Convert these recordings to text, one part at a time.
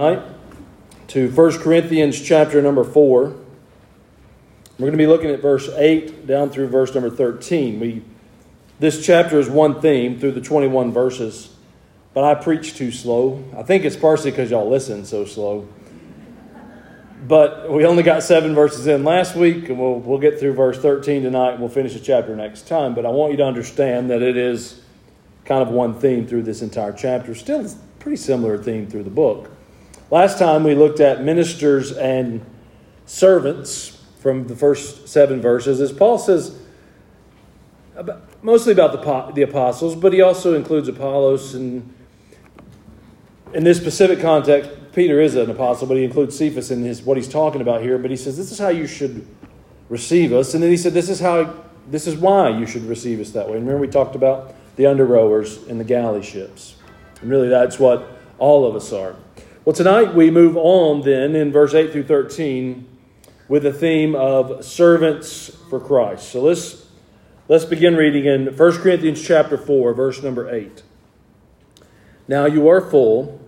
Right to 1 Corinthians chapter number 4. We're going to be looking at verse 8 down through verse number 13. We, this chapter is one theme through the 21 verses, but I preach too slow. I think it's partially because y'all listen so slow. But we only got seven verses in last week, and we'll, we'll get through verse 13 tonight, and we'll finish the chapter next time. But I want you to understand that it is kind of one theme through this entire chapter. Still, pretty similar theme through the book. Last time we looked at ministers and servants from the first seven verses, as Paul says, about, mostly about the, the apostles, but he also includes Apollos. And in this specific context, Peter is an apostle, but he includes Cephas in his, what he's talking about here. But he says, This is how you should receive us. And then he said, This is how this is why you should receive us that way. And remember, we talked about the under rowers in the galley ships. And really, that's what all of us are. Well, tonight we move on then in verse 8 through 13 with the theme of servants for Christ. So let's let's begin reading in 1 Corinthians chapter 4 verse number 8. Now you are full,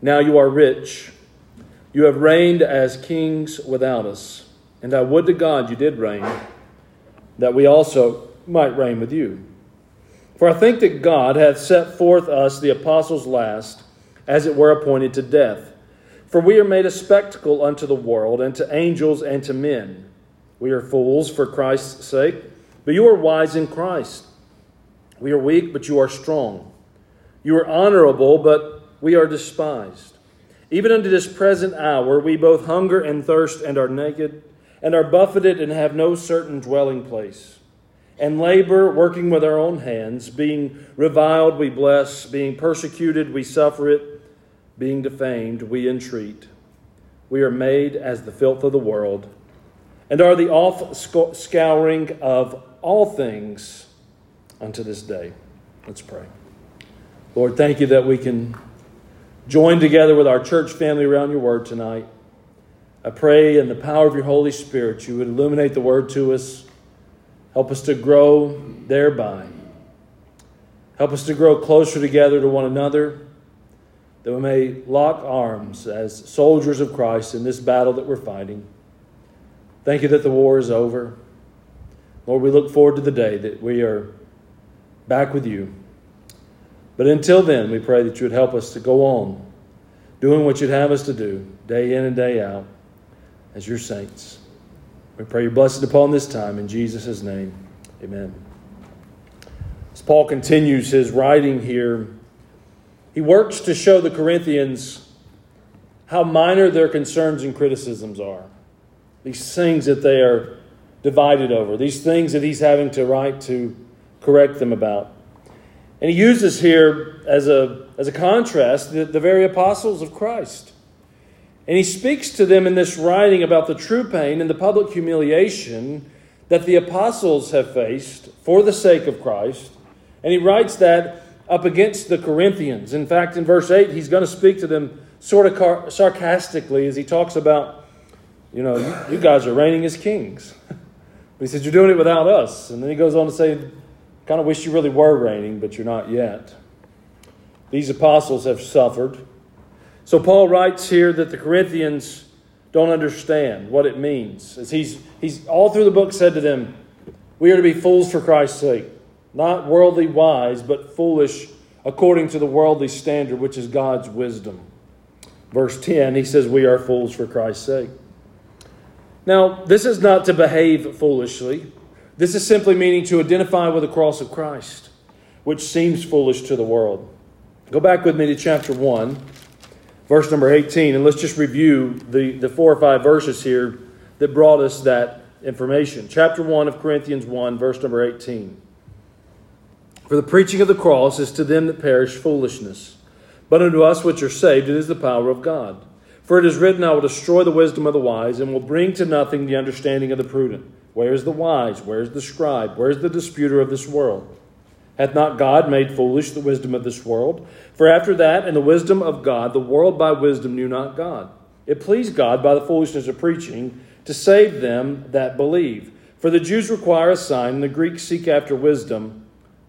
now you are rich. You have reigned as kings without us, and I would to God you did reign, that we also might reign with you. For I think that God hath set forth us the apostles last as it were appointed to death. For we are made a spectacle unto the world, and to angels, and to men. We are fools for Christ's sake, but you are wise in Christ. We are weak, but you are strong. You are honorable, but we are despised. Even unto this present hour, we both hunger and thirst, and are naked, and are buffeted, and have no certain dwelling place. And labor, working with our own hands, being reviled, we bless, being persecuted, we suffer it being defamed, we entreat. We are made as the filth of the world, and are the off scouring of all things unto this day. Let's pray. Lord, thank you that we can join together with our church family around your word tonight. I pray in the power of your Holy Spirit, you would illuminate the word to us. Help us to grow thereby. Help us to grow closer together to one another that we may lock arms as soldiers of Christ in this battle that we're fighting. Thank you that the war is over. Lord, we look forward to the day that we are back with you. But until then, we pray that you would help us to go on doing what you'd have us to do day in and day out as your saints. We pray your blessing upon this time in Jesus' name. Amen. As Paul continues his writing here, he works to show the Corinthians how minor their concerns and criticisms are. These things that they are divided over, these things that he's having to write to correct them about. And he uses here as a, as a contrast the, the very apostles of Christ. And he speaks to them in this writing about the true pain and the public humiliation that the apostles have faced for the sake of Christ. And he writes that up against the Corinthians. In fact, in verse 8, he's going to speak to them sort of car- sarcastically as he talks about, you know, you, you guys are reigning as kings. but he says, You're doing it without us. And then he goes on to say, Kind of wish you really were reigning, but you're not yet. These apostles have suffered. So Paul writes here that the Corinthians don't understand what it means. As he's, he's all through the book said to them, We are to be fools for Christ's sake not worldly wise, but foolish according to the worldly standard, which is God's wisdom. Verse 10, he says, We are fools for Christ's sake. Now, this is not to behave foolishly. This is simply meaning to identify with the cross of Christ, which seems foolish to the world. Go back with me to chapter 1, verse number 18, and let's just review the, the four or five verses here that brought us that information. Chapter 1 of Corinthians 1, verse number 18. For the preaching of the cross is to them that perish foolishness, but unto us which are saved it is the power of God. For it is written, I will destroy the wisdom of the wise, and will bring to nothing the understanding of the prudent. Where is the wise? Where is the scribe? Where is the disputer of this world? Hath not God made foolish the wisdom of this world? For after that, in the wisdom of God, the world by wisdom knew not God. It pleased God by the foolishness of preaching to save them that believe. For the Jews require a sign, and the Greeks seek after wisdom.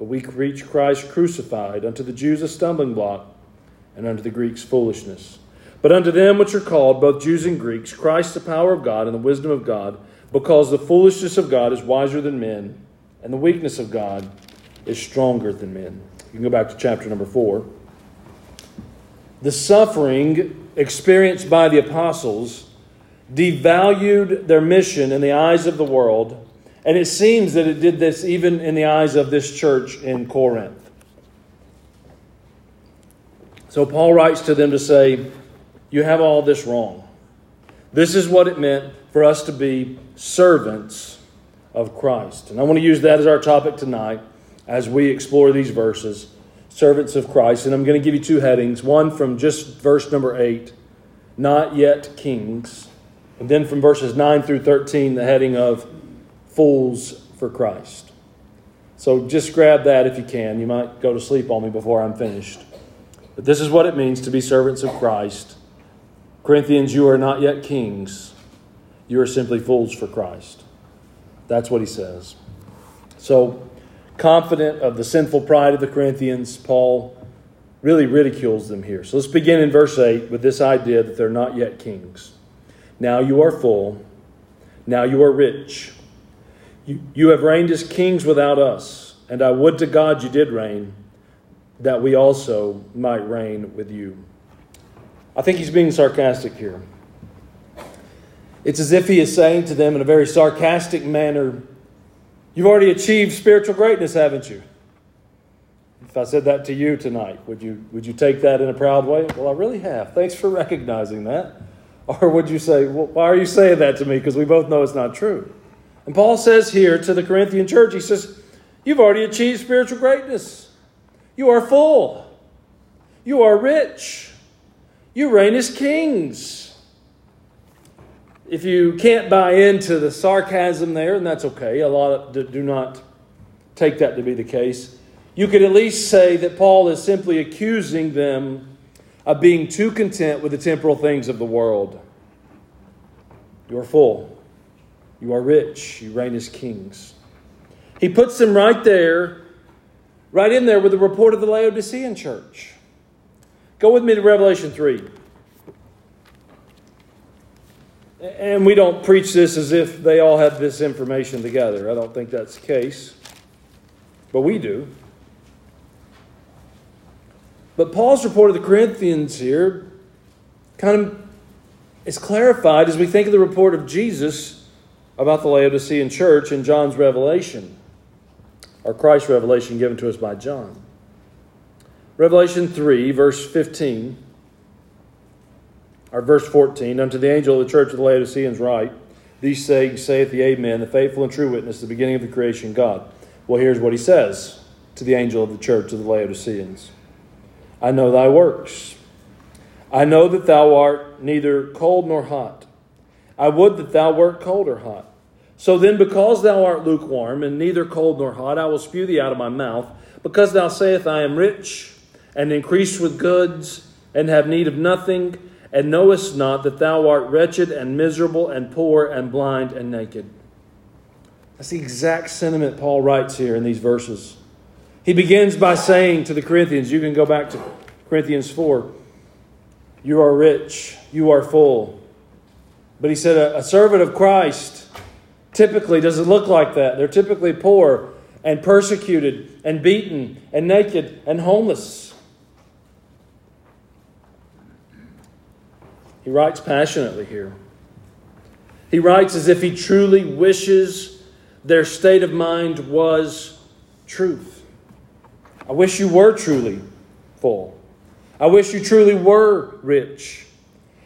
But we preach Christ crucified, unto the Jews a stumbling block, and unto the Greeks foolishness. But unto them which are called, both Jews and Greeks, Christ the power of God and the wisdom of God, because the foolishness of God is wiser than men, and the weakness of God is stronger than men. You can go back to chapter number four. The suffering experienced by the apostles devalued their mission in the eyes of the world, and it seems that it did this even in the eyes of this church in Corinth. So Paul writes to them to say, You have all this wrong. This is what it meant for us to be servants of Christ. And I want to use that as our topic tonight as we explore these verses servants of Christ. And I'm going to give you two headings one from just verse number 8, not yet kings. And then from verses 9 through 13, the heading of fools for Christ. So just grab that if you can. You might go to sleep on me before I'm finished. But this is what it means to be servants of Christ. Corinthians, you are not yet kings. You are simply fools for Christ. That's what he says. So, confident of the sinful pride of the Corinthians, Paul really ridicules them here. So let's begin in verse 8 with this idea that they're not yet kings. Now you are full. Now you are rich. You, you have reigned as kings without us, and I would to God you did reign, that we also might reign with you. I think he's being sarcastic here. It's as if he is saying to them in a very sarcastic manner, You've already achieved spiritual greatness, haven't you? If I said that to you tonight, would you, would you take that in a proud way? Well, I really have. Thanks for recognizing that. Or would you say, well, Why are you saying that to me? Because we both know it's not true. And Paul says here to the Corinthian church, he says, You've already achieved spiritual greatness. You are full. You are rich. You reign as kings if you can't buy into the sarcasm there, and that's okay, a lot of, do not take that to be the case. You could at least say that Paul is simply accusing them of being too content with the temporal things of the world. You are full. You are rich. You reign as kings. He puts them right there, right in there with the report of the Laodicean church. Go with me to Revelation 3. And we don't preach this as if they all had this information together. I don't think that's the case. But we do. But Paul's report of the Corinthians here kind of is clarified as we think of the report of Jesus about the Laodicean church in John's revelation, or Christ's revelation given to us by John. Revelation 3, verse 15 or verse 14, unto the angel of the church of the Laodiceans write, These sayings saith the Amen, the faithful and true witness, the beginning of the creation God. Well, here's what he says to the angel of the church of the Laodiceans I know thy works. I know that thou art neither cold nor hot. I would that thou wert cold or hot. So then, because thou art lukewarm, and neither cold nor hot, I will spew thee out of my mouth, because thou sayest, I am rich, and increased with goods, and have need of nothing and knowest not that thou art wretched and miserable and poor and blind and naked. That's the exact sentiment Paul writes here in these verses. He begins by saying to the Corinthians, you can go back to Corinthians 4, you are rich, you are full. But he said, a, a servant of Christ typically doesn't look like that. They're typically poor and persecuted and beaten and naked and homeless. He writes passionately here. He writes as if he truly wishes their state of mind was truth. I wish you were truly full. I wish you truly were rich.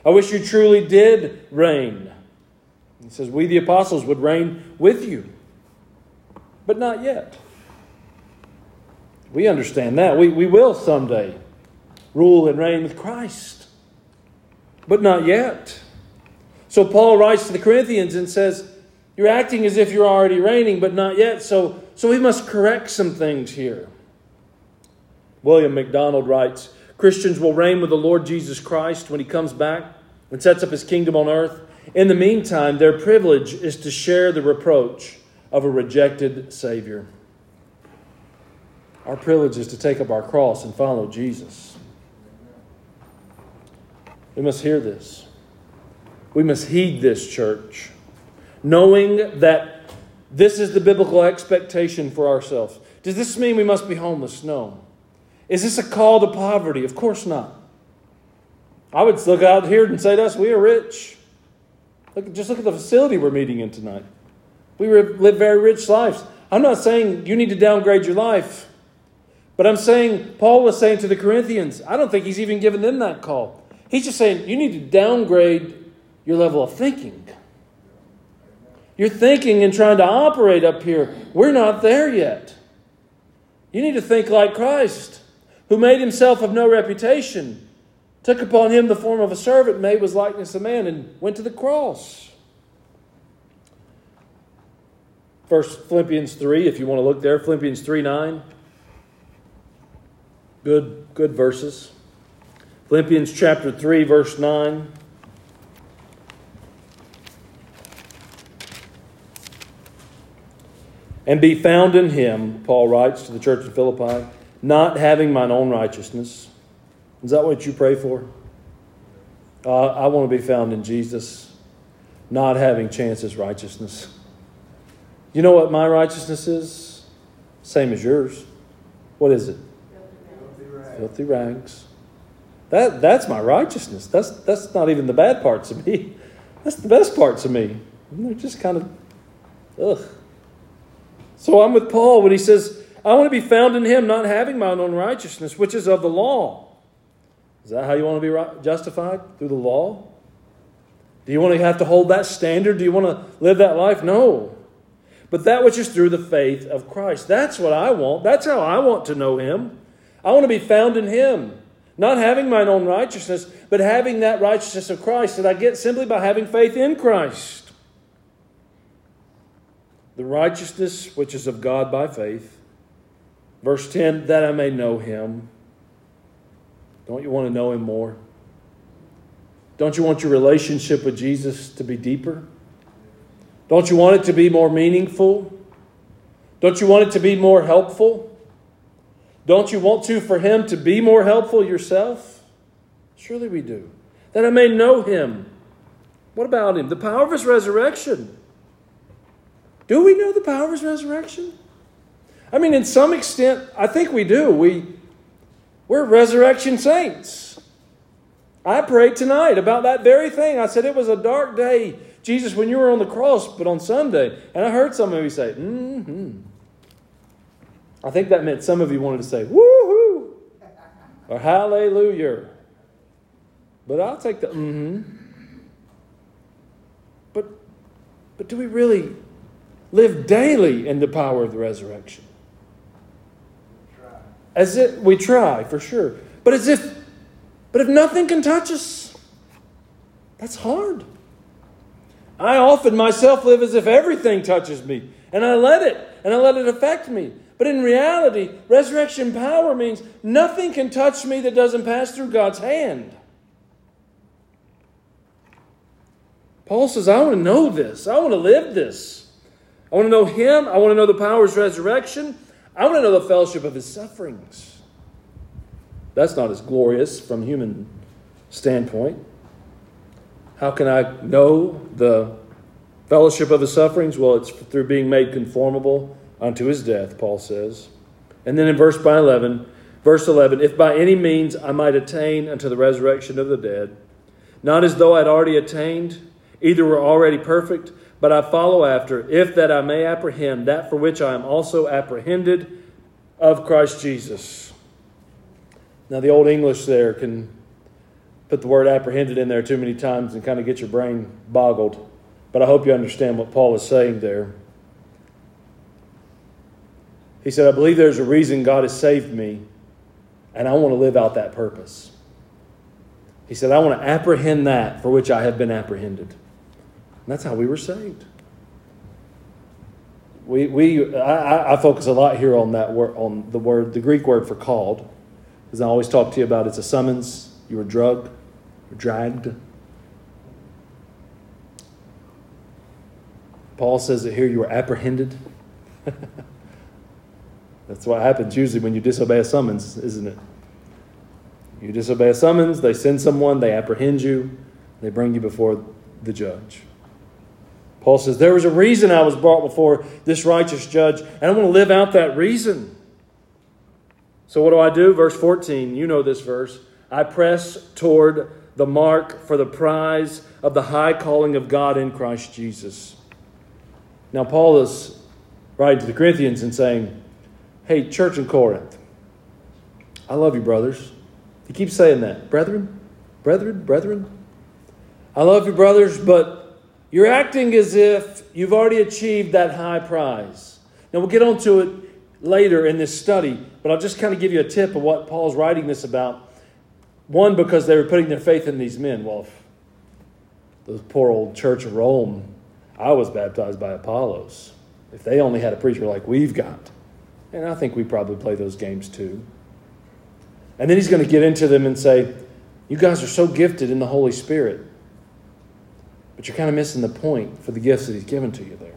I wish you truly did reign. He says, We, the apostles, would reign with you, but not yet. We understand that. We, we will someday rule and reign with Christ but not yet. So Paul writes to the Corinthians and says, You're acting as if you're already reigning, but not yet. So, so we must correct some things here. William MacDonald writes Christians will reign with the Lord Jesus Christ when he comes back and sets up his kingdom on earth. In the meantime, their privilege is to share the reproach of a rejected Savior. Our privilege is to take up our cross and follow Jesus. We must hear this. We must heed this, church, knowing that this is the biblical expectation for ourselves. Does this mean we must be homeless? No. Is this a call to poverty? Of course not. I would look out here and say to us, we are rich. Look, just look at the facility we're meeting in tonight. We live very rich lives. I'm not saying you need to downgrade your life, but I'm saying, Paul was saying to the Corinthians, I don't think he's even given them that call. He's just saying, you need to downgrade your level of thinking. You're thinking and trying to operate up here. We're not there yet. You need to think like Christ, who made himself of no reputation, took upon him the form of a servant, made was likeness of man, and went to the cross. First Philippians 3, if you want to look there, Philippians 3 9. Good, good verses. Philippians chapter 3, verse 9. And be found in him, Paul writes to the church of Philippi, not having mine own righteousness. Is that what you pray for? Uh, I want to be found in Jesus, not having chances righteousness. You know what my righteousness is? Same as yours. What is it? Filthy rags. Filthy rags. That, that's my righteousness. That's, that's not even the bad parts of me. That's the best parts of me. And they're just kind of, ugh. So I'm with Paul when he says, I want to be found in him, not having my own righteousness, which is of the law. Is that how you want to be justified? Through the law? Do you want to have to hold that standard? Do you want to live that life? No. But that which is through the faith of Christ. That's what I want. That's how I want to know him. I want to be found in him. Not having mine own righteousness, but having that righteousness of Christ that I get simply by having faith in Christ. The righteousness which is of God by faith. Verse 10 that I may know him. Don't you want to know him more? Don't you want your relationship with Jesus to be deeper? Don't you want it to be more meaningful? Don't you want it to be more helpful? Don't you want to for Him to be more helpful yourself? Surely we do. That I may know Him. What about Him? The power of His resurrection. Do we know the power of His resurrection? I mean, in some extent, I think we do. We, we're resurrection saints. I prayed tonight about that very thing. I said it was a dark day, Jesus, when you were on the cross, but on Sunday. And I heard some of you say, mm hmm. I think that meant some of you wanted to say, woohoo, or hallelujah. But I'll take the mm hmm. But, but do we really live daily in the power of the resurrection? As if we try, for sure. But as if, but if nothing can touch us, that's hard. I often myself live as if everything touches me, and I let it, and I let it affect me. But in reality, resurrection power means nothing can touch me that doesn't pass through God's hand. Paul says, I want to know this. I want to live this. I want to know Him. I want to know the power of resurrection. I want to know the fellowship of His sufferings. That's not as glorious from human standpoint. How can I know the fellowship of His sufferings? Well, it's through being made conformable unto His death, Paul says. And then in verse by 11, verse 11, if by any means I might attain unto the resurrection of the dead, not as though I'd already attained, either were already perfect, but I follow after, if that I may apprehend that for which I am also apprehended of Christ Jesus. Now, the Old English there can put the word apprehended in there too many times and kind of get your brain boggled. But I hope you understand what Paul is saying there. He said, I believe there's a reason God has saved me, and I want to live out that purpose. He said, I want to apprehend that for which I have been apprehended. That's how we were saved. We, we, I, I focus a lot here on that word, on the word, the Greek word for called, because I always talk to you about it's a summons. You were drugged, or dragged. Paul says that here you were apprehended. That's what happens usually when you disobey a summons, isn't it? You disobey a summons, they send someone, they apprehend you, they bring you before the judge. Paul says, There was a reason I was brought before this righteous judge, and I want to live out that reason. So, what do I do? Verse 14, you know this verse. I press toward the mark for the prize of the high calling of God in Christ Jesus. Now, Paul is writing to the Corinthians and saying, Hey, church in Corinth, I love you, brothers. He keeps saying that. Brethren, brethren, brethren. I love you, brothers, but you're acting as if you've already achieved that high prize. Now, we'll get onto it later in this study, but I'll just kind of give you a tip of what Paul's writing this about. One, because they were putting their faith in these men. Well, those poor old Church of Rome, I was baptized by Apollos. If they only had a preacher like we've got, and I think we probably play those games too. And then he's going to get into them and say, You guys are so gifted in the Holy Spirit, but you're kind of missing the point for the gifts that he's given to you there.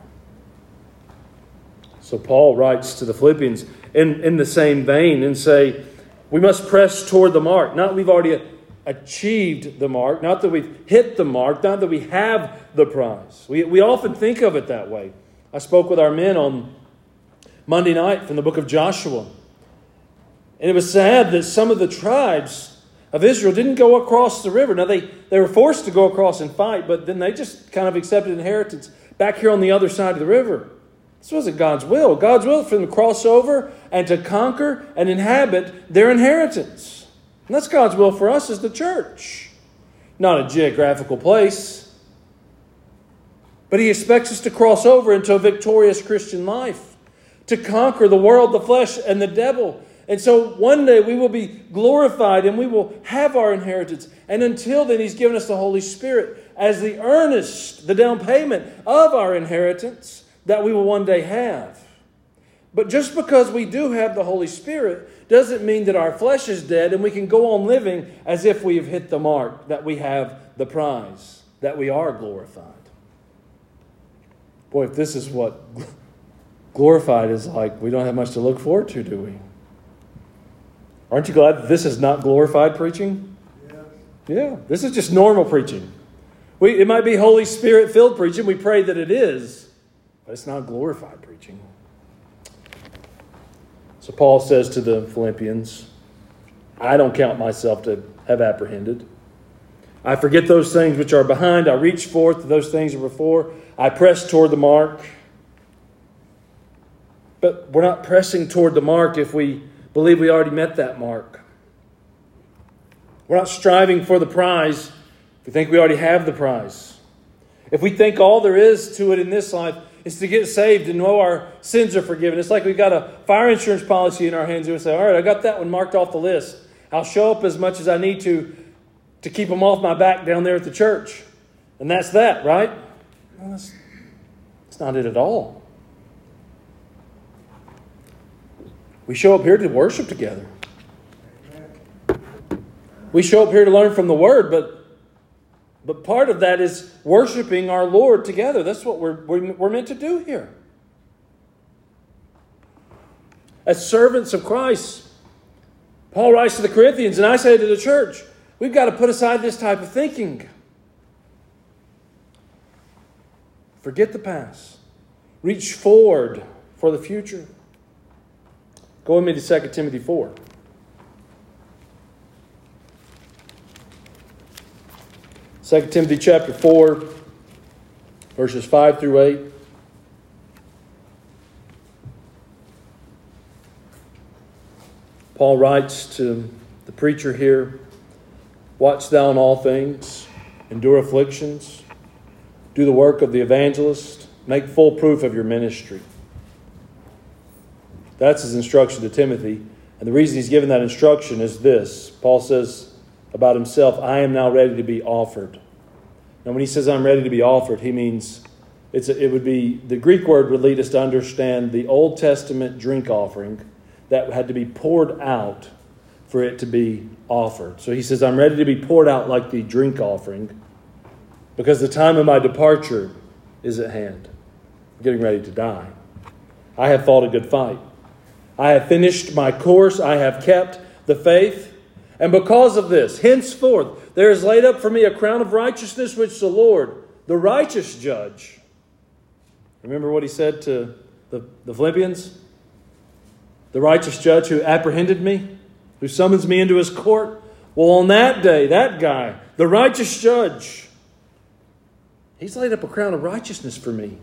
So Paul writes to the Philippians in, in the same vein and say, We must press toward the mark. Not that we've already achieved the mark, not that we've hit the mark, not that we have the prize. We, we often think of it that way. I spoke with our men on Monday night from the book of Joshua. And it was sad that some of the tribes of Israel didn't go across the river. Now, they, they were forced to go across and fight, but then they just kind of accepted inheritance back here on the other side of the river. This wasn't God's will. God's will for them to cross over and to conquer and inhabit their inheritance. And that's God's will for us as the church. Not a geographical place. But He expects us to cross over into a victorious Christian life, to conquer the world, the flesh, and the devil. And so one day we will be glorified and we will have our inheritance. And until then, He's given us the Holy Spirit as the earnest, the down payment of our inheritance that we will one day have. But just because we do have the Holy Spirit doesn't mean that our flesh is dead and we can go on living as if we have hit the mark, that we have the prize, that we are glorified. Boy, if this is what glorified is like, we don't have much to look forward to, do we? Aren't you glad this is not glorified preaching? Yes. Yeah, this is just normal preaching. We, it might be Holy Spirit filled preaching. We pray that it is. But it's not glorified preaching. So Paul says to the Philippians, I don't count myself to have apprehended. I forget those things which are behind. I reach forth to those things that were before. I press toward the mark. But we're not pressing toward the mark if we believe we already met that mark. We're not striving for the prize if we think we already have the prize. If we think all there is to it in this life is to get saved and know our sins are forgiven. It's like we've got a fire insurance policy in our hands and we say, all right, I got that one marked off the list. I'll show up as much as I need to to keep them off my back down there at the church. And that's that, right? Well, that's, that's not it at all. We show up here to worship together. We show up here to learn from the Word, but but part of that is worshiping our Lord together. That's what we're, we're, meant to do here. As servants of Christ, Paul writes to the Corinthians, and I say to the church, we've got to put aside this type of thinking. Forget the past, reach forward for the future. Go with me to 2 Timothy 4. 2 Timothy chapter 4, verses 5 through 8. Paul writes to the preacher here Watch thou in all things, endure afflictions, do the work of the evangelist, make full proof of your ministry. That's his instruction to Timothy. And the reason he's given that instruction is this Paul says, about himself, I am now ready to be offered. Now, when he says I'm ready to be offered, he means it's a, it would be the Greek word would lead us to understand the Old Testament drink offering that had to be poured out for it to be offered. So he says, I'm ready to be poured out like the drink offering because the time of my departure is at hand. I'm getting ready to die. I have fought a good fight. I have finished my course. I have kept the faith. And because of this, henceforth, there is laid up for me a crown of righteousness, which the Lord, the righteous judge, remember what he said to the, the Philippians? The righteous judge who apprehended me, who summons me into his court. Well, on that day, that guy, the righteous judge, he's laid up a crown of righteousness for me.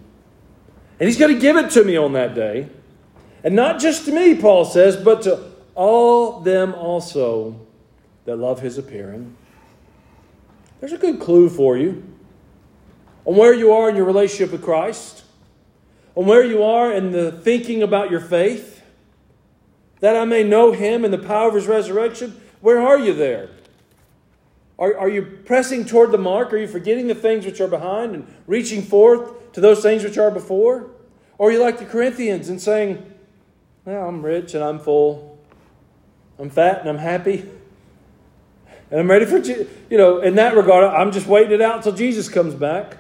And he's going to give it to me on that day. And not just to me, Paul says, but to all them also that love his appearing. There's a good clue for you on where you are in your relationship with Christ, on where you are in the thinking about your faith, that I may know him and the power of his resurrection. Where are you there? Are, are you pressing toward the mark? Are you forgetting the things which are behind and reaching forth to those things which are before? Or are you like the Corinthians and saying, well, I'm rich and I'm full. I'm fat and I'm happy. And I'm ready for, you know, in that regard, I'm just waiting it out until Jesus comes back.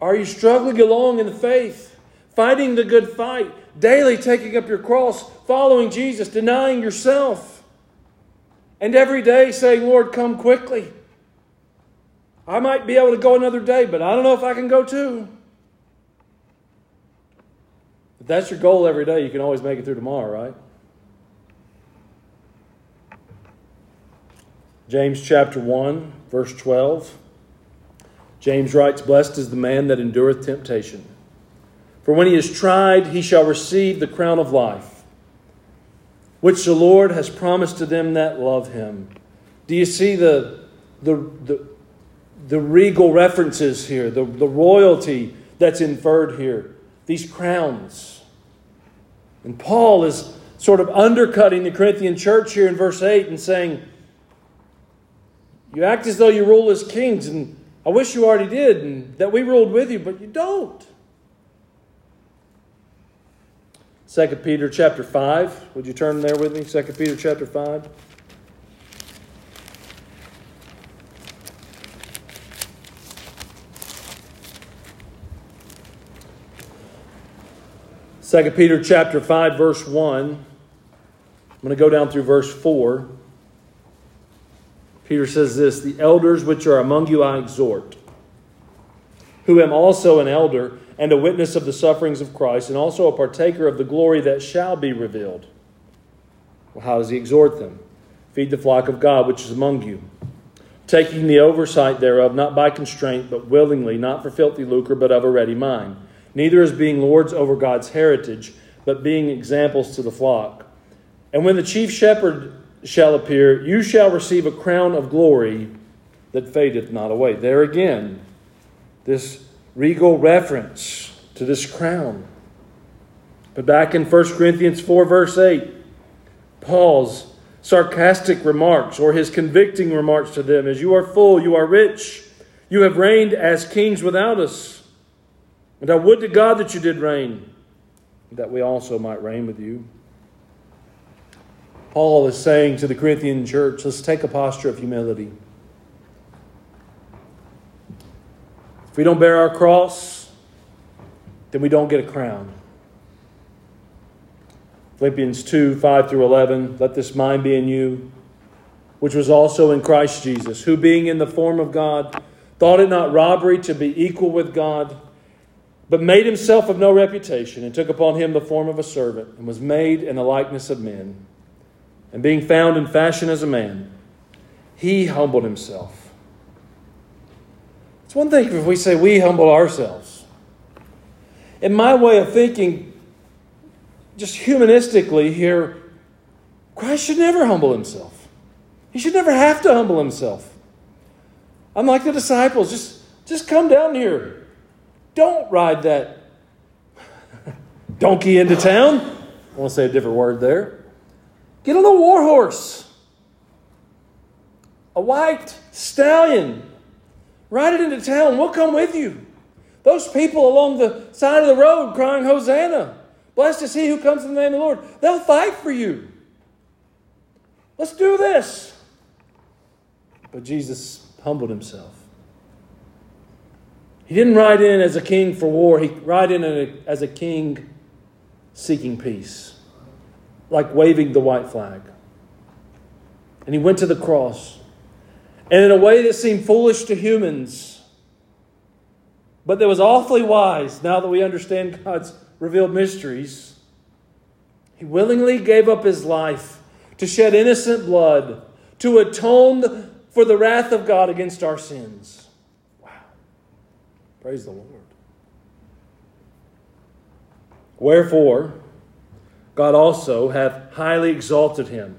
Are you struggling along in the faith, fighting the good fight, daily taking up your cross, following Jesus, denying yourself, and every day saying, Lord, come quickly? I might be able to go another day, but I don't know if I can go too. That's your goal every day, you can always make it through tomorrow, right? James chapter 1, verse 12. James writes, Blessed is the man that endureth temptation. For when he is tried, he shall receive the crown of life, which the Lord has promised to them that love him. Do you see the, the, the, the regal references here, the, the royalty that's inferred here? These crowns. And Paul is sort of undercutting the Corinthian church here in verse 8 and saying, You act as though you rule as kings, and I wish you already did, and that we ruled with you, but you don't. 2 Peter chapter 5. Would you turn there with me? 2 Peter chapter 5. Second Peter chapter 5, verse 1. I'm going to go down through verse 4. Peter says this The elders which are among you I exhort, who am also an elder and a witness of the sufferings of Christ, and also a partaker of the glory that shall be revealed. Well, how does he exhort them? Feed the flock of God which is among you, taking the oversight thereof, not by constraint, but willingly, not for filthy lucre, but of a ready mind, neither as being lords over God's heritage, but being examples to the flock. And when the chief shepherd shall appear, you shall receive a crown of glory that fadeth not away. There again, this regal reference to this crown. But back in 1 Corinthians 4, verse 8, Paul's sarcastic remarks or his convicting remarks to them is You are full, you are rich, you have reigned as kings without us. And I would to God that you did reign, that we also might reign with you. Paul is saying to the Corinthian church, let's take a posture of humility. If we don't bear our cross, then we don't get a crown. Philippians 2 5 through 11, let this mind be in you, which was also in Christ Jesus, who being in the form of God, thought it not robbery to be equal with God, but made himself of no reputation, and took upon him the form of a servant, and was made in the likeness of men and being found in fashion as a man, he humbled himself. It's one thing if we say we humble ourselves. In my way of thinking, just humanistically here, Christ should never humble himself. He should never have to humble himself. I'm like the disciples, just, just come down here. Don't ride that donkey into town. I want to say a different word there. Get on a war horse, a white stallion. Ride it into town. We'll come with you. Those people along the side of the road crying, Hosanna. Blessed is he who comes in the name of the Lord. They'll fight for you. Let's do this. But Jesus humbled himself. He didn't ride in as a king for war, he ride in as a king seeking peace like waving the white flag. And he went to the cross. And in a way that seemed foolish to humans, but that was awfully wise now that we understand God's revealed mysteries, he willingly gave up his life to shed innocent blood, to atone for the wrath of God against our sins. Praise the Lord. Wherefore, God also hath highly exalted him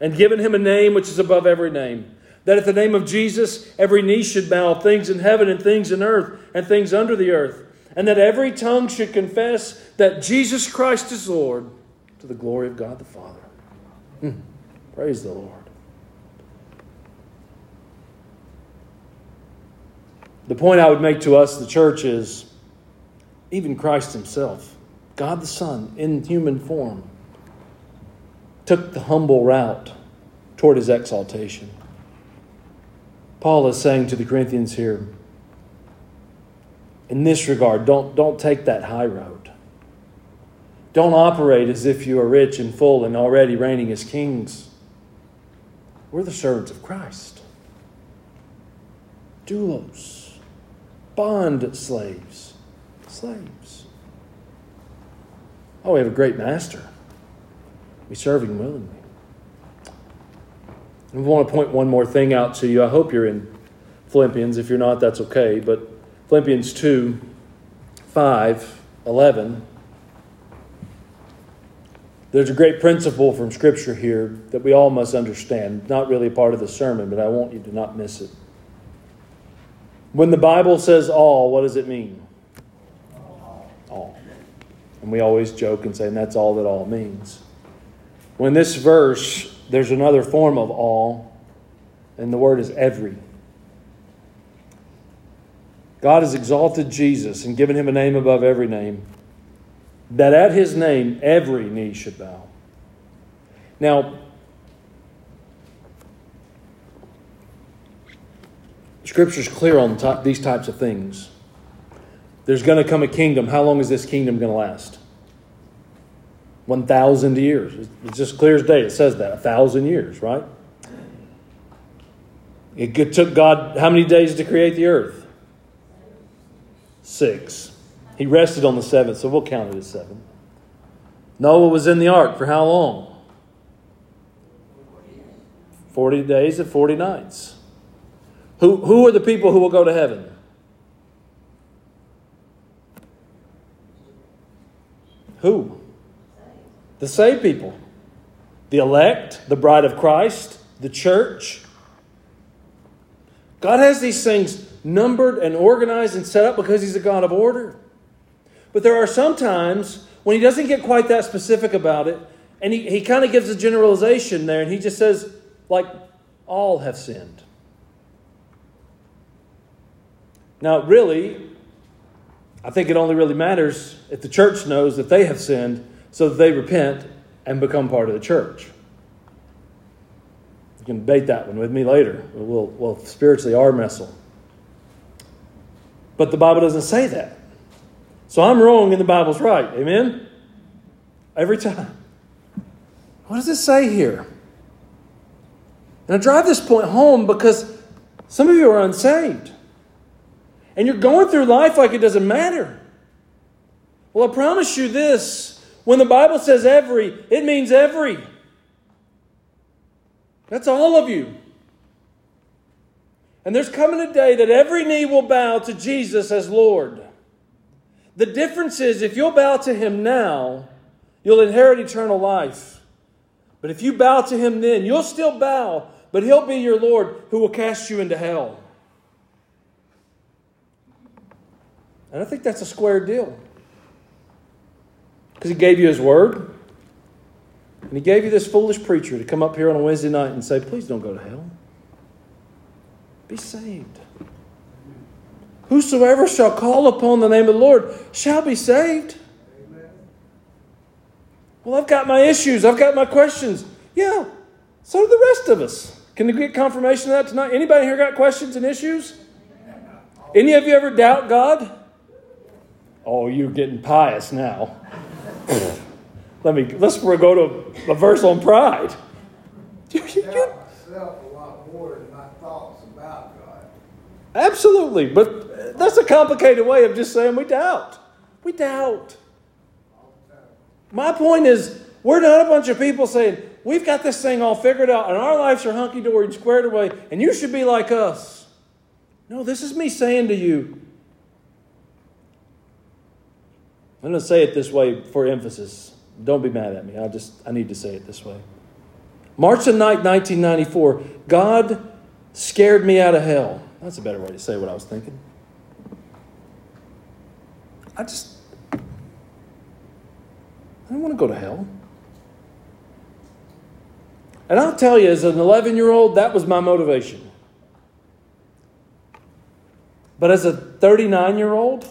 and given him a name which is above every name. That at the name of Jesus every knee should bow, things in heaven and things in earth and things under the earth, and that every tongue should confess that Jesus Christ is Lord to the glory of God the Father. Hmm. Praise the Lord. The point I would make to us, the church, is even Christ Himself, God the Son in human form, took the humble route toward His exaltation. Paul is saying to the Corinthians here, in this regard, don't, don't take that high road. Don't operate as if you are rich and full and already reigning as kings. We're the servants of Christ. Doulos, bond slaves, slaves. Oh, we have a great master. We serve him willingly. I want to point one more thing out to you. I hope you're in Philippians. If you're not, that's okay. But Philippians 2 5, 11. There's a great principle from Scripture here that we all must understand. Not really part of the sermon, but I want you to not miss it. When the Bible says all, what does it mean? All. And we always joke and say, and that's all that all means. When this verse, there's another form of all, and the word is every. God has exalted Jesus and given him a name above every name, that at his name every knee should bow. Now, Scripture's clear on these types of things. There's going to come a kingdom. How long is this kingdom going to last? 1,000 years. It's just clear as day. It says that. A thousand years, right? It took God how many days to create the earth? Six. He rested on the seventh, so we'll count it as seven. Noah was in the ark for how long? 40 days and 40 nights. Who, who are the people who will go to heaven? Who? The saved people. The elect, the bride of Christ, the church. God has these things numbered and organized and set up because He's a God of order. But there are some times when He doesn't get quite that specific about it, and He, he kind of gives a generalization there, and He just says, like, all have sinned. Now, really, I think it only really matters if the church knows that they have sinned so that they repent and become part of the church. You can debate that one with me later. We'll, we'll spiritually arm wrestle. But the Bible doesn't say that. So I'm wrong and the Bible's right. Amen? Every time. What does it say here? And I drive this point home because some of you are unsaved. And you're going through life like it doesn't matter. Well, I promise you this when the Bible says every, it means every. That's all of you. And there's coming a day that every knee will bow to Jesus as Lord. The difference is if you'll bow to Him now, you'll inherit eternal life. But if you bow to Him then, you'll still bow, but He'll be your Lord who will cast you into hell. And I think that's a square deal. Because he gave you his word. And he gave you this foolish preacher to come up here on a Wednesday night and say, please don't go to hell. Be saved. Whosoever shall call upon the name of the Lord shall be saved. Amen. Well, I've got my issues. I've got my questions. Yeah, so do the rest of us. Can we get confirmation of that tonight? Anybody here got questions and issues? Any of you ever doubt God? Oh, you're getting pious now. Let me let's go to a verse on pride. I doubt myself a lot more than my thoughts about God. Absolutely, but that's a complicated way of just saying we doubt. We doubt. all the time. My point is, we're not a bunch of people saying, we've got this thing all figured out and our lives are hunky dory and squared away and you should be like us. No, this is me saying to you, I'm going to say it this way for emphasis. Don't be mad at me. I just I need to say it this way. March the night 1994, God scared me out of hell. That's a better way to say what I was thinking. I just I don't want to go to hell. And I'll tell you, as an 11 year old, that was my motivation. But as a 39 year old,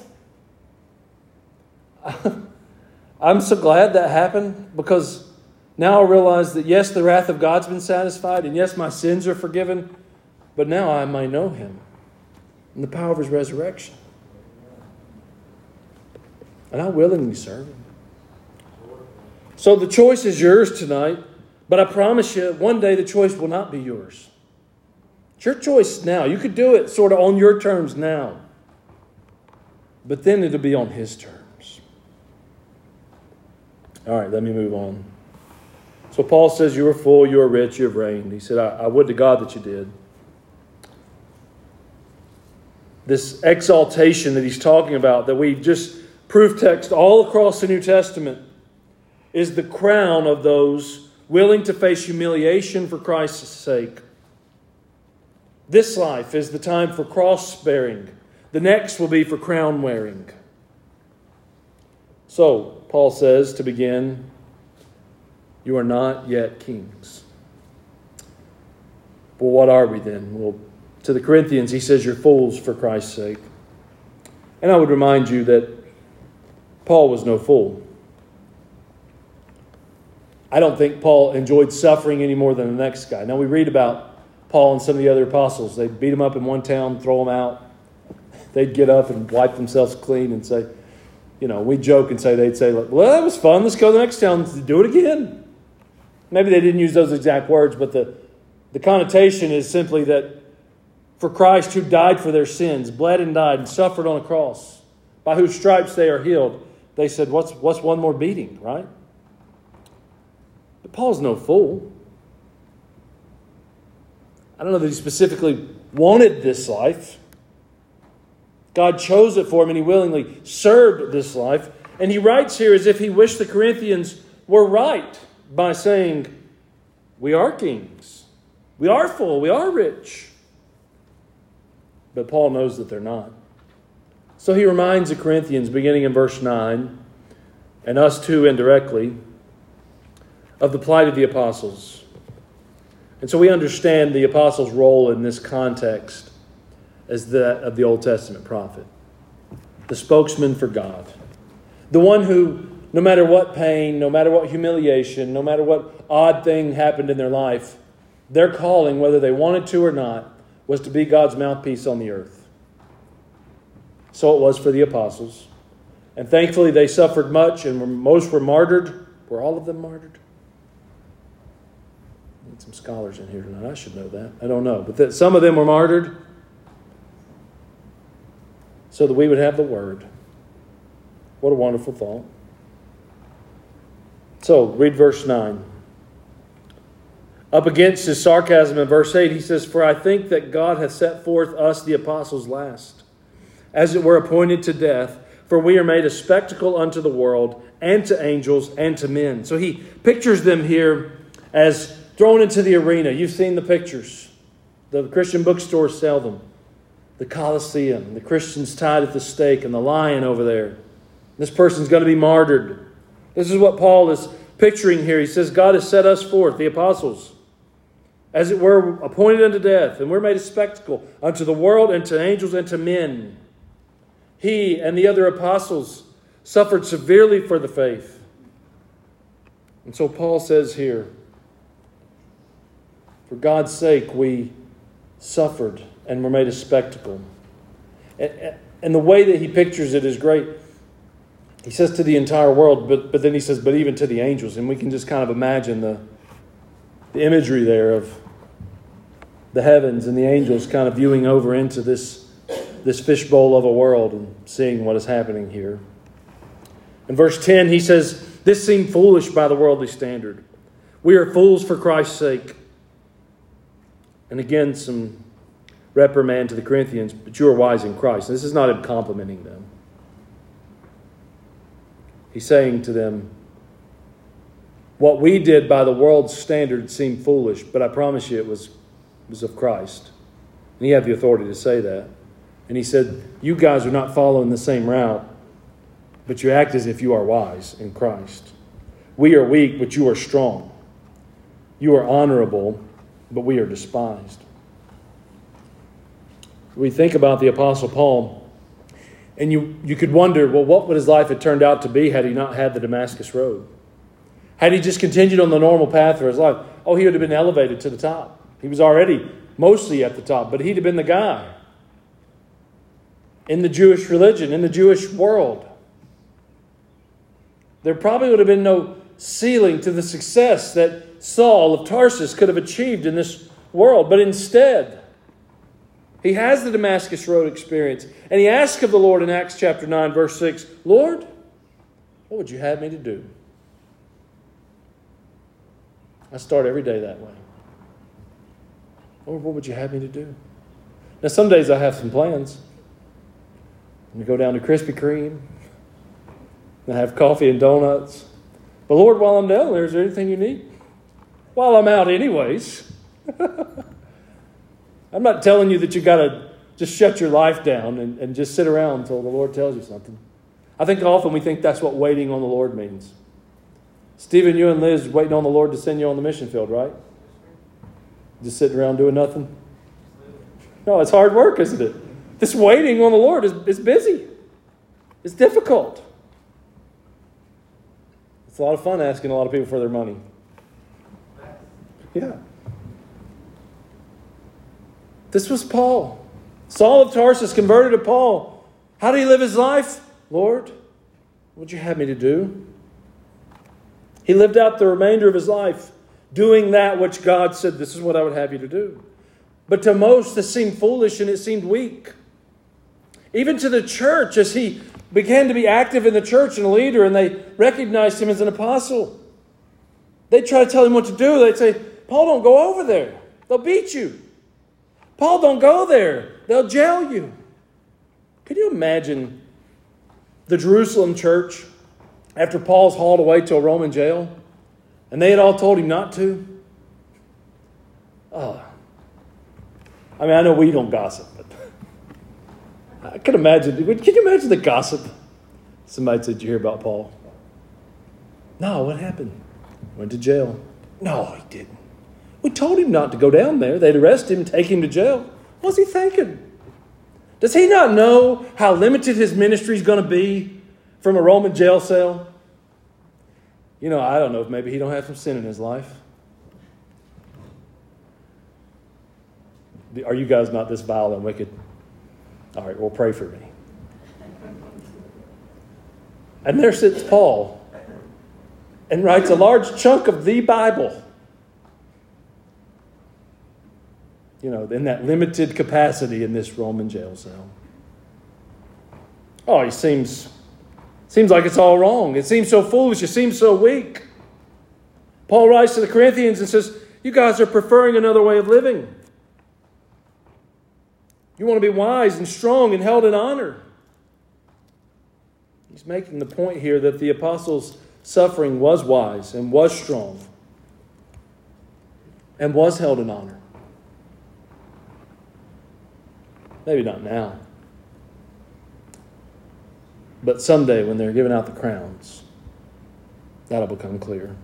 I'm so glad that happened because now I realize that yes, the wrath of God's been satisfied, and yes, my sins are forgiven, but now I may know Him and the power of His resurrection. And I willingly serve Him. So the choice is yours tonight, but I promise you, one day the choice will not be yours. It's your choice now. You could do it sort of on your terms now, but then it'll be on His terms. All right, let me move on. So Paul says, You are full, you are rich, you have reigned. He said, I, I would to God that you did. This exaltation that he's talking about, that we just proof text all across the New Testament, is the crown of those willing to face humiliation for Christ's sake. This life is the time for cross bearing, the next will be for crown wearing. So, Paul says to begin, You are not yet kings. Well, what are we then? Well, to the Corinthians, he says, You're fools for Christ's sake. And I would remind you that Paul was no fool. I don't think Paul enjoyed suffering any more than the next guy. Now, we read about Paul and some of the other apostles. They'd beat him up in one town, throw him out. They'd get up and wipe themselves clean and say, you know, we joke and say they'd say, "Well, that was fun. Let's go to the next town and do it again." Maybe they didn't use those exact words, but the the connotation is simply that for Christ, who died for their sins, bled and died and suffered on a cross, by whose stripes they are healed, they said, "What's what's one more beating?" Right? But Paul's no fool. I don't know that he specifically wanted this life. God chose it for him and he willingly served this life. And he writes here as if he wished the Corinthians were right by saying, We are kings, we are full, we are rich. But Paul knows that they're not. So he reminds the Corinthians, beginning in verse 9, and us too indirectly, of the plight of the apostles. And so we understand the apostles' role in this context as that of the Old Testament prophet, the spokesman for God, the one who, no matter what pain, no matter what humiliation, no matter what odd thing happened in their life, their calling, whether they wanted to or not, was to be God's mouthpiece on the earth. So it was for the apostles. And thankfully, they suffered much, and most were martyred. Were all of them martyred? I Need some scholars in here tonight. I should know that. I don't know. But that some of them were martyred so that we would have the Word. What a wonderful thought. So, read verse 9. Up against his sarcasm in verse 8, he says, For I think that God hath set forth us, the apostles, last, as it were appointed to death, for we are made a spectacle unto the world, and to angels, and to men. So he pictures them here as thrown into the arena. You've seen the pictures. The Christian bookstores sell them the Colosseum, the Christians tied at the stake, and the lion over there. This person's going to be martyred. This is what Paul is picturing here. He says, God has set us forth, the apostles, as it were appointed unto death, and we're made a spectacle unto the world, and to angels, and to men. He and the other apostles suffered severely for the faith. And so Paul says here, for God's sake, we suffered and we were made a spectacle. And the way that he pictures it is great. He says to the entire world, but, but then he says, but even to the angels. And we can just kind of imagine the, the imagery there of the heavens and the angels kind of viewing over into this, this fishbowl of a world and seeing what is happening here. In verse 10, he says, This seemed foolish by the worldly standard. We are fools for Christ's sake. And again, some reprimand to the Corinthians, but you are wise in Christ. This is not him complimenting them. He's saying to them, What we did by the world's standard seemed foolish, but I promise you it was was of Christ. And he had the authority to say that. And he said, You guys are not following the same route, but you act as if you are wise in Christ. We are weak, but you are strong. You are honorable, but we are despised. We think about the Apostle Paul, and you, you could wonder, well, what would his life have turned out to be had he not had the Damascus Road? Had he just continued on the normal path for his life? Oh, he would have been elevated to the top. He was already mostly at the top, but he'd have been the guy in the Jewish religion, in the Jewish world. There probably would have been no ceiling to the success that Saul of Tarsus could have achieved in this world, but instead, he has the Damascus Road experience, and he asks of the Lord in Acts chapter 9, verse 6 Lord, what would you have me to do? I start every day that way. Lord, what would you have me to do? Now, some days I have some plans. We go down to Krispy Kreme and have coffee and donuts. But Lord, while I'm down there, is there anything you need? While I'm out, anyways. I'm not telling you that you got to just shut your life down and, and just sit around until the Lord tells you something. I think often we think that's what waiting on the Lord means. Stephen, you and Liz waiting on the Lord to send you on the mission field, right? Just sitting around doing nothing? No, it's hard work, isn't it? This waiting on the Lord is, is busy. It's difficult. It's a lot of fun asking a lot of people for their money. Yeah. This was Paul. Saul of Tarsus converted to Paul. How did he live his life? Lord, what would you have me to do? He lived out the remainder of his life doing that which God said, This is what I would have you to do. But to most, this seemed foolish and it seemed weak. Even to the church, as he began to be active in the church and a leader, and they recognized him as an apostle. They try to tell him what to do. They'd say, Paul, don't go over there. They'll beat you. Paul, don't go there. They'll jail you. Can you imagine the Jerusalem church after Paul's hauled away to a Roman jail? And they had all told him not to. Oh. I mean, I know we don't gossip, but I can imagine. Can you imagine the gossip? Somebody said, you hear about Paul? No, what happened? Went to jail. No, he didn't. We told him not to go down there. They'd arrest him, take him to jail. What's he thinking? Does he not know how limited his ministry is going to be from a Roman jail cell? You know, I don't know if maybe he don't have some sin in his life. Are you guys not this vile and wicked? All right, well, pray for me. And there sits Paul and writes a large chunk of the Bible. You know, in that limited capacity in this Roman jail cell. Oh, he seems Seems like it's all wrong. It seems so foolish. It seems so weak. Paul writes to the Corinthians and says, You guys are preferring another way of living. You want to be wise and strong and held in honor. He's making the point here that the apostles' suffering was wise and was strong and was held in honor. Maybe not now. But someday, when they're giving out the crowns, that'll become clear.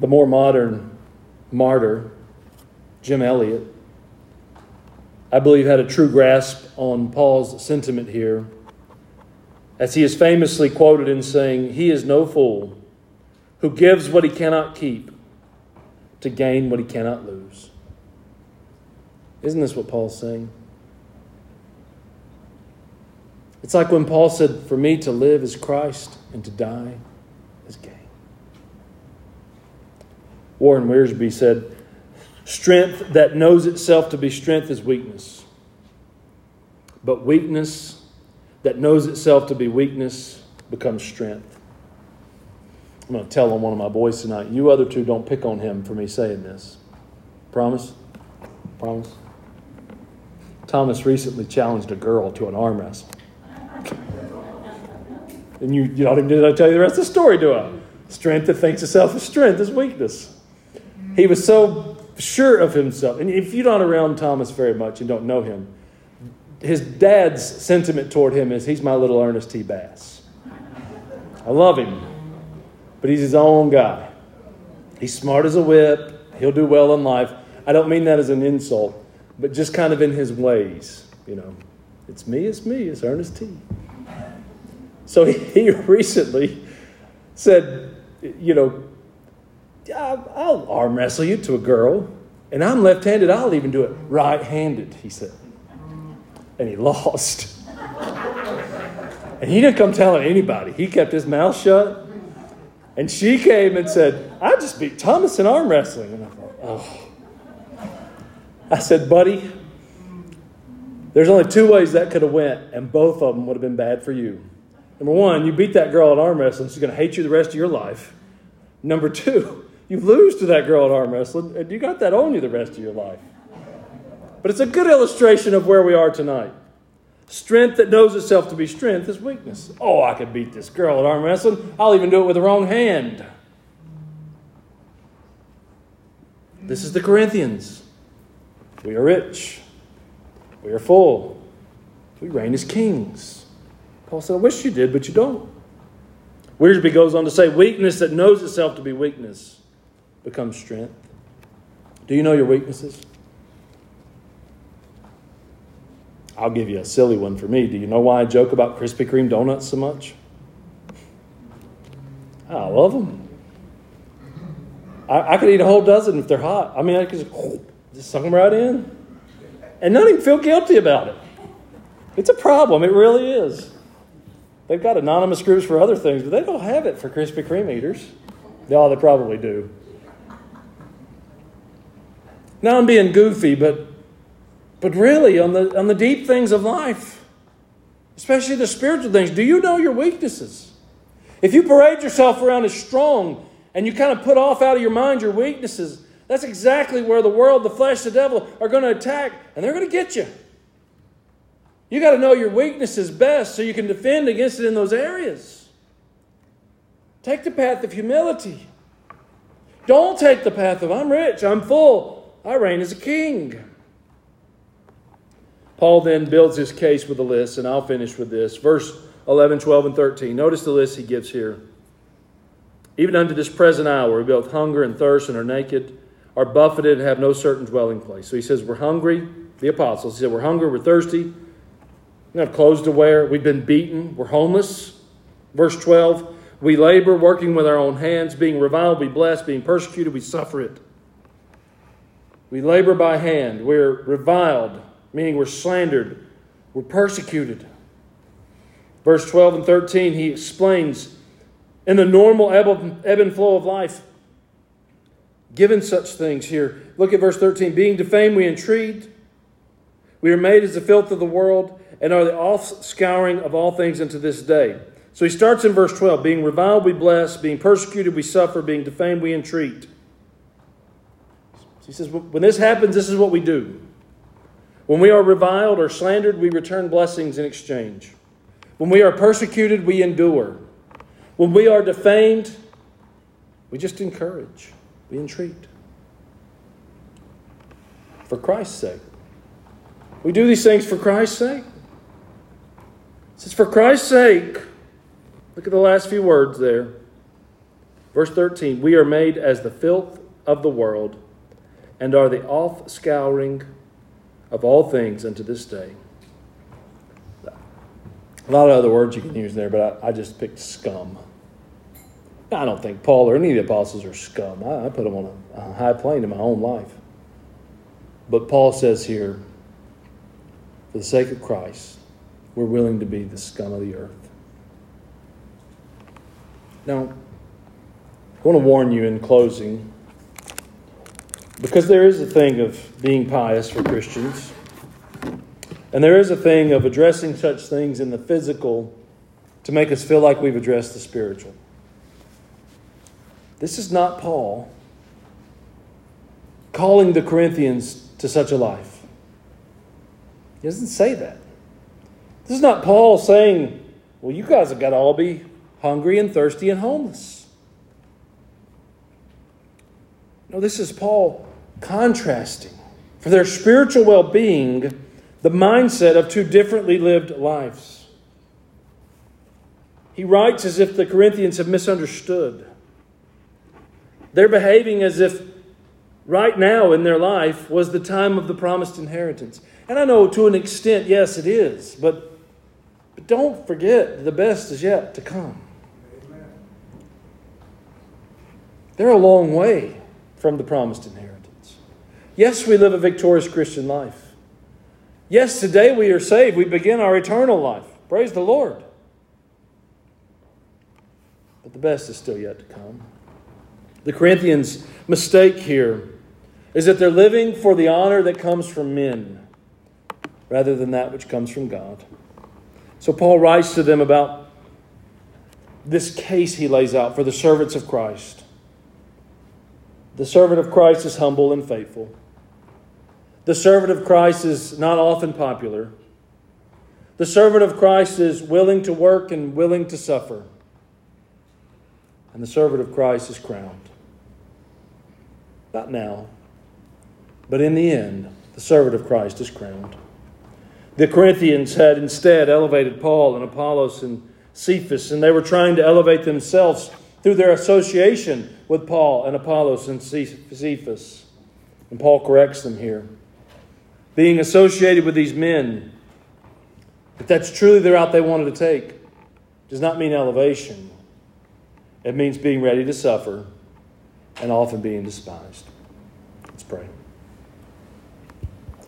The more modern martyr, Jim Elliot, I believe had a true grasp on Paul's sentiment here, as he is famously quoted in saying, He is no fool who gives what he cannot keep to gain what he cannot lose. Isn't this what Paul's saying? It's like when Paul said, For me to live is Christ and to die is gain. Warren Wiersbe said, Strength that knows itself to be strength is weakness. But weakness that knows itself to be weakness becomes strength. I'm going to tell on one of my boys tonight. You other two don't pick on him for me saying this. Promise? Promise? Thomas recently challenged a girl to an arm wrestle. And you, you don't even did I tell you the rest of the story, do I? Strength that thinks itself is strength is weakness. He was so sure of himself. And if you're not around Thomas very much and don't know him, his dad's sentiment toward him is he's my little Ernest T. Bass. I love him, but he's his own guy. He's smart as a whip. He'll do well in life. I don't mean that as an insult, but just kind of in his ways, you know. It's me, it's me, it's Ernest T. So he recently said, you know, I'll arm wrestle you to a girl, and I'm left handed, I'll even do it right handed, he said. And he lost. and he didn't come telling anybody. He kept his mouth shut. And she came and said, I just beat Thomas in arm wrestling. And I thought, oh. I said, buddy, there's only two ways that could have went, and both of them would have been bad for you. Number one, you beat that girl at arm wrestling, she's going to hate you the rest of your life. Number two, you lose to that girl at arm wrestling, and you got that on you the rest of your life. But it's a good illustration of where we are tonight. Strength that knows itself to be strength is weakness. Oh, I could beat this girl at arm wrestling. I'll even do it with the wrong hand. This is the Corinthians. We are rich. We are full. We reign as kings. Paul said, I wish you did, but you don't. Wiersbe goes on to say, weakness that knows itself to be weakness becomes strength. Do you know your weaknesses? I'll give you a silly one for me. Do you know why I joke about Krispy Kreme donuts so much? I love them. I, I could eat a whole dozen if they're hot. I mean, I could just, just suck them right in and not even feel guilty about it. It's a problem. It really is. They've got anonymous groups for other things, but they don't have it for Krispy Kreme eaters. No, they probably do. Now I'm being goofy, but but really on the on the deep things of life, especially the spiritual things, do you know your weaknesses? If you parade yourself around as strong and you kind of put off out of your mind your weaknesses, that's exactly where the world, the flesh, the devil are going to attack, and they're going to get you. You got to know your weaknesses best so you can defend against it in those areas. Take the path of humility. Don't take the path of I'm rich, I'm full, I reign as a king. Paul then builds his case with a list, and I'll finish with this. Verse 11, 12, and 13. Notice the list he gives here. Even unto this present hour, we both hunger and thirst and are naked, are buffeted and have no certain dwelling place. So he says, We're hungry, the apostles. He said, We're hungry, we're thirsty, we have clothes to wear, we've been beaten, we're homeless. Verse 12, we labor, working with our own hands, being reviled, we bless, being persecuted, we suffer it. We labor by hand. We're reviled, meaning we're slandered. We're persecuted. Verse 12 and 13, he explains in the normal ebb and flow of life, given such things here. Look at verse 13. Being defamed, we entreat. We are made as the filth of the world and are the offscouring of all things unto this day. So he starts in verse 12 being reviled, we bless, being persecuted, we suffer, being defamed, we entreat. He says, when this happens, this is what we do. When we are reviled or slandered, we return blessings in exchange. When we are persecuted, we endure. When we are defamed, we just encourage, we entreat. For Christ's sake. We do these things for Christ's sake. It says, For Christ's sake. Look at the last few words there. Verse 13 We are made as the filth of the world and are the off scouring of all things unto this day. A lot of other words you can use there, but I, I just picked scum. I don't think Paul or any of the apostles are scum. I, I put them on a, a high plane in my own life. But Paul says here, for the sake of Christ, we're willing to be the scum of the earth. Now, I want to warn you in closing Because there is a thing of being pious for Christians, and there is a thing of addressing such things in the physical to make us feel like we've addressed the spiritual. This is not Paul calling the Corinthians to such a life. He doesn't say that. This is not Paul saying, well, you guys have got to all be hungry and thirsty and homeless. No, this is Paul contrasting for their spiritual well being the mindset of two differently lived lives. He writes as if the Corinthians have misunderstood. They're behaving as if right now in their life was the time of the promised inheritance. And I know to an extent, yes, it is. But, but don't forget, the best is yet to come. They're a long way from the promised inheritance. Yes, we live a victorious Christian life. Yes, today we are saved. We begin our eternal life. Praise the Lord. But the best is still yet to come. The Corinthians' mistake here is that they're living for the honor that comes from men rather than that which comes from God. So Paul writes to them about this case he lays out for the servants of Christ. The servant of Christ is humble and faithful. The servant of Christ is not often popular. The servant of Christ is willing to work and willing to suffer. And the servant of Christ is crowned. Not now, but in the end, the servant of Christ is crowned. The Corinthians had instead elevated Paul and Apollos and Cephas, and they were trying to elevate themselves through their association with Paul and Apollos and Cephas. And Paul corrects them here. Being associated with these men, if that's truly the route they wanted to take, does not mean elevation. It means being ready to suffer and often being despised.